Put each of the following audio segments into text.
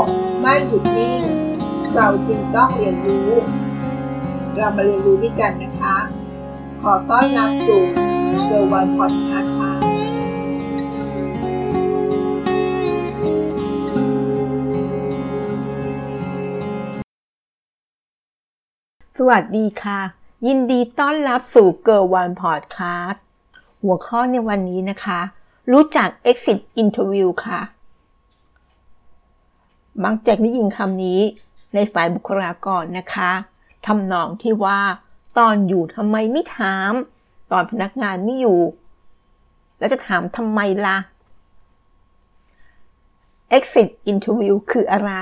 กไม่หยุดนิ่ง เราจึงต้องเรียนรู้ เรามาเรียนรู้ด้วยกันนะคะ ขอต้อนรับสู่เซอร์วันพอดคาส์ค่ะสวัสดีค่ะ ยินดีต้อนรับสู่เกิร์วันพอดคาส์หัวข้อในวันนี้นะคะ รู้จัก exit interview ค่ะ มักจะได้ยินคำนี้ในฝ่ายบุคลากรนะคะทำนองที่ว่า ตอนอยู่ทำไมไม่ถาม ตอนพนักงานไม่อยู่ แล้วจะถามทำไมล่ะ exit interview คืออะไร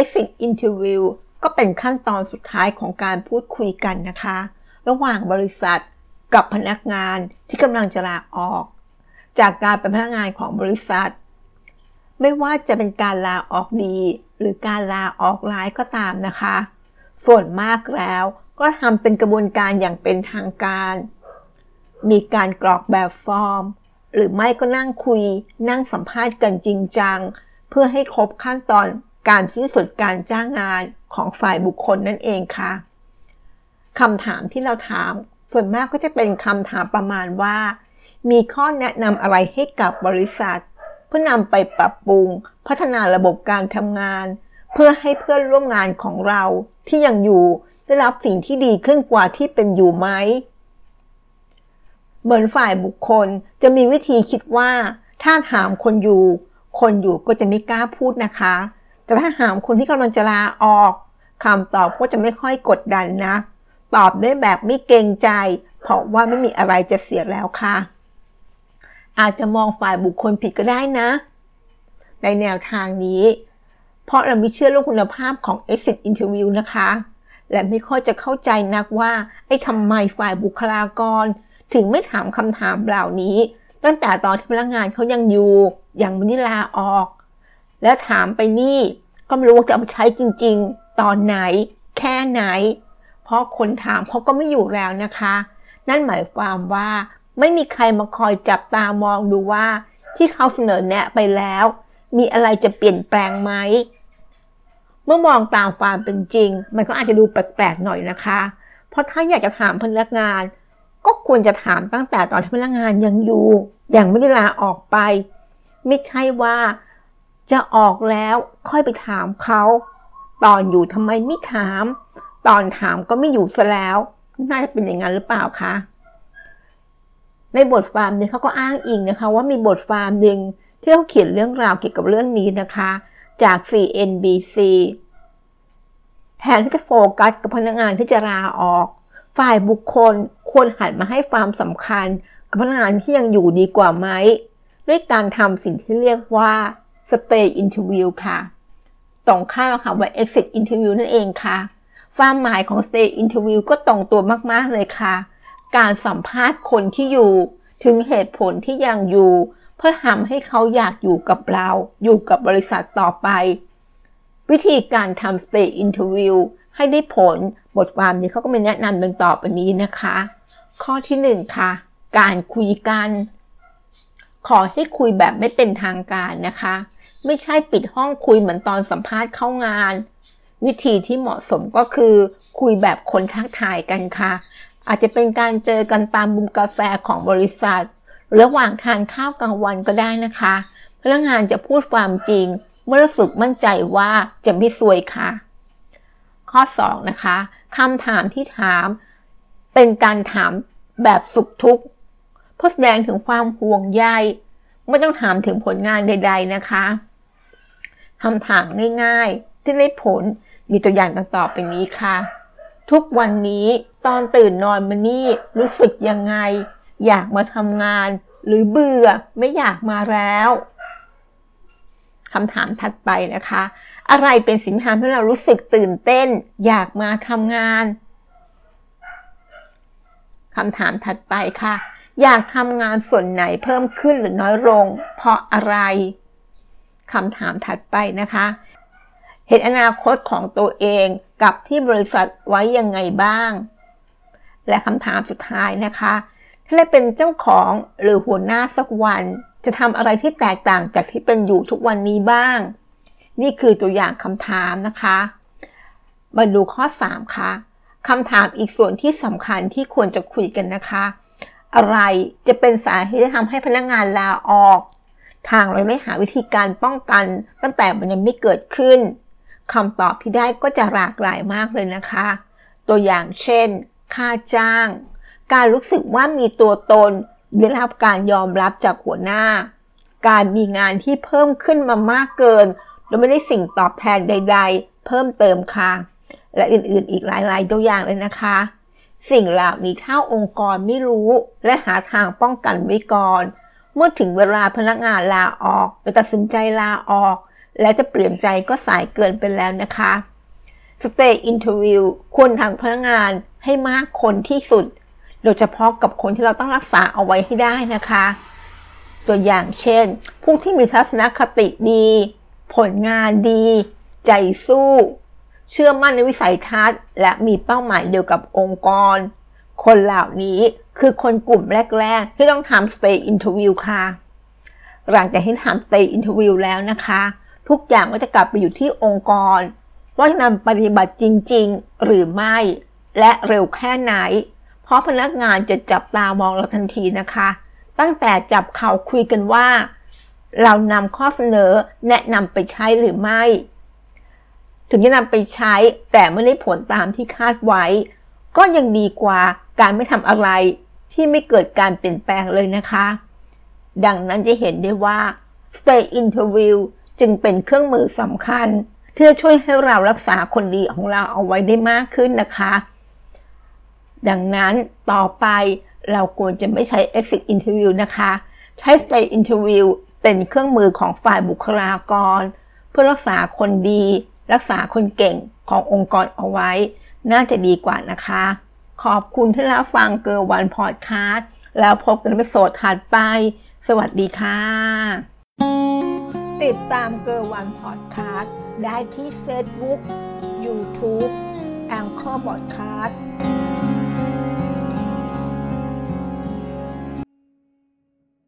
exit interview ก็เป็นขั้นตอนสุดท้ายของการพูดคุยกันนะคะ ระหว่างบริษัทกับพนักงานที่กำลังจะลาออก จากการเป็นพนักงานของบริษัท ไม่ว่าจะเป็นการลาออกดี หรือการลาออกร้ายก็ตามนะคะ ส่วนมากแล้วก็ทำเป็นกระบวนการอย่างเป็นทางการ มีการกรอกแบบฟอร์ม หรือไม่ก็นั่งคุย นั่งสัมภาษณ์กันจริงจัง เพื่อให้ครบขั้นตอนการสิ้นสุดการจ้างงานของฝ่ายบุคคลนั่นเองค่ะคำถามที่เราถาม ส่วนมากก็จะเป็นคำถามประมาณว่า มีข้อแนะนำอะไรให้กับบริษัท เพื่อนำไปปรับปรุง พัฒนาระบบการทำงาน เพื่อให้เพื่อนร่วมงานของเราที่ยังอยู่ได้รับสิ่งที่ดีขึ้นกว่าที่เป็นอยู่ไหมเหมือนฝ่ายบุคคลจะมีวิธีคิดว่า ถ้าถามคนอยู่ คนอยู่ก็จะไม่กล้าพูดนะคะ แต่ถ้าถามคนที่กำลังจะลาออกคำตอบก็จะไม่ค่อยกดดันนะ ตอบได้แบบไม่เกรงใจ เพราะว่าไม่มีอะไรจะเสียแล้วค่ะ อาจจะมองฝ่ายบุคคลผิดก็ได้นะ ในแนวทางนี้ เพราะเราไม่เชื่อเรื่องคุณภาพของ exit interview นะคะ และไม่ค่อยจะเข้าใจนักว่า ไอ้ทำไมฝ่ายบุคลากร ถึงไม่ถามคำถามเหล่านี้ ตั้งแต่ตอนที่พนักงานเขายังอยู่ ยังไม่ได้ลาออก และถามไปนี่ก็ไม่รู้ว่าจะเอาไปใช้จริง ๆ ตอนไหน แค่ไหน เพราะคนถามเขาก็ไม่อยู่แล้วนะคะ นั่นหมายความว่า ไม่มีใครมาคอยจับตามองดูว่า ที่เขาเสนอแนะไปแล้ว มีอะไรจะเปลี่ยนแปลงไหม เมื่อมองตามความเป็นจริง มันก็อาจจะดูแปลกๆหน่อยนะคะ เพราะถ้าอยากจะถามพนักงาน ก็ควรจะถามตั้งแต่ตอนที่พนักงานยังอยู่ยังไม่ได้ลาออกไป ไม่ใช่ว่าจะออกแล้วค่อยไปถามเขา ตอนอยู่ทำไมไม่ถาม ตอนถามก็ไม่อยู่ซะแล้ว น่าจะเป็นอย่างนั้นหรือเปล่าคะ ในบทความนี้เขาก็อ้างอิงนะคะว่ามีบทความหนึ่งที่เขาเขียนเรื่องราวเกี่ยวกับเรื่องนี้นะคะ จาก CNBC แทนที่จะโฟกัสกับพนักงานที่จะลาออก ฝ่ายบุคคลควรหันมาให้ความสำคัญ กับพนักงานที่ยังอยู่ดีกว่าไหม ด้วยการทำสิ่งที่เรียกว่า stay interview ค่ะตรงข้ามกับคำว่า exit interview นั่นเองค่ะ ความหมายของ stay interview ก็ตรงตัวมาก ๆ เลยค่ะ การสัมภาษณ์คนที่อยู่ ถึงเหตุผลที่ยังอยู่ เพื่อทำให้เขาอยากอยู่กับเรา อยู่กับบริษัทต่อไป วิธีการทำ stay interview ให้ได้ผลบทความนี้เขาก็มีแนะนำดังต่อไปนี้นะคะ ข้อที่1ค่ะ การคุยกัน ขอให้คุยแบบไม่เป็นทางการนะคะ ไม่ใช่ปิดห้องคุยเหมือนตอนสัมภาษณ์เข้างาน วิธีที่เหมาะสมก็คือ คุยแบบคนทักทายกันค่ะ อาจจะเป็นการเจอกันตามมุมกาแฟของบริษัท ระหว่างทานข้าวกลางวันก็ได้นะคะ พนักงานจะพูดความจริง เมื่อสึกมั่นใจว่าจะไม่ซวยค่ะ ข้อ 2 นะคะคำถามที่ถาม เป็นการถามแบบสุขทุกข์เพื่อแสดงถึงความห่วงใยไม่ต้องถามถึงผลงานใด ๆนะคะคำถามง่าย ๆ ที่ได้ผลมีตัวอย่างต่างต่อไปนี้ค่ะ ทุกวันนี้ ตอนตื่นนอนมานี่รู้สึกยังไง อยากมาทำงาน หรือเบื่อไม่อยากมาแล้วคำถามถัดไปนะคะ อะไรเป็นสิ่งที่ทำให้เรารู้สึกตื่นเต้น อยากมาทำงานคำถามถัดไปค่ะ อยากทำงานส่วนไหนเพิ่มขึ้นหรือน้อยลง เพราะอะไรคำถามถัดไปนะคะ เห็นอนาคตของตัวเองกับที่บริษัทไว้ยังไงบ้าง และคำถามสุดท้ายนะคะ ถ้าได้เป็นเจ้าของหรือหัวหน้าสักวัน จะทำอะไรที่แตกต่างจากที่เป็นอยู่ทุกวันนี้บ้าง นี่คือตัวอย่างคำถามนะคะ มาดูข้อ 3 ค่ะคำถามอีกส่วนที่สำคัญที่ควรจะคุยกันนะคะ อะไรจะเป็นสาเหตุที่ทำให้พนักงานลาออก ทางเราได้หาวิธีการป้องกัน ตั้งแต่มันยังไม่เกิดขึ้นคำตอบที่ได้ก็จะหลากหลายมากเลยนะคะ ตัวอย่างเช่น ค่าจ้าง การรู้สึกว่ามีตัวตนได้รับการยอมรับจากหัวหน้า การมีงานที่เพิ่มขึ้นมามากเกินโดยไม่ได้สิ่งตอบแทนใด ๆ เพิ่มเติมค่ะ และอื่นๆ อีกหลายๆตัวอย่างเลยนะคะ สิ่งเหล่านี้ถ้าองค์กรไม่รู้และหาทางป้องกันไว้ก่อนเมื่อถึงเวลาพนักงานลาออกหรือตัดสินใจลาออก แล้วจะเปลี่ยนใจก็สายเกินไปแล้วนะคะ Stay Interview ควรทางพนักงาน ให้มากคนที่สุด โดยเฉพาะกับคนที่เราต้องรักษาเอาไว้ให้ได้นะคะ ตัวอย่างเช่น ผู้ที่มีทัศนคติดี ผลงานดี ใจสู้ เชื่อมั่นในวิสัยทัศน์ และมีเป้าหมายเดียวกับองค์กร คนเหล่านี้คือคนกลุ่มแรก ๆ ที่ต้องทำ Stay Interview ค่ะ หลังจากที่ทำ Stay Interview แล้วนะคะ ทุกอย่างก็จะกลับไปอยู่ที่องค์กร ว่าจะนำปฏิบัติจริง ๆ หรือไม่ และเร็วแค่ไหน เพราะพนักงานจะจับตามองเราทันทีนะคะ ตั้งแต่จับเขาคุยกันว่า เรานำข้อเสนอแนะนำไปใช้หรือไม่ ถึงจะนำไปใช้แต่ไม่ได้ผลตามที่คาดไว้ ก็ยังดีกว่าการไม่ทำอะไรที่ไม่เกิดการเปลี่ยนแปลงเลยนะคะ ดังนั้นจะเห็นได้ว่า Stay Interview จึงเป็นเครื่องมือสำคัญที่จะช่วยให้เรารักษาคนดีของเราเอาไว้ได้มากขึ้นนะคะ ดังนั้นต่อไปเราควรจะไม่ใช้ exit interview นะคะ ใช้ stay interview เป็นเครื่องมือของฝ่ายบุคลากร เพื่อรักษาคนดี รักษาคนเก่งขององค์กรเอาไว้ น่าจะดีกว่านะคะ ขอบคุณที่รับฟังเกอร์วันพอดคาสต์แล้วพบกันในโสดถัดไป สวัสดีค่ะ ติดตามเกอร์วันพอดคาสต์ได้ที่ Facebook YouTube แองเกอร์บอดคาสต์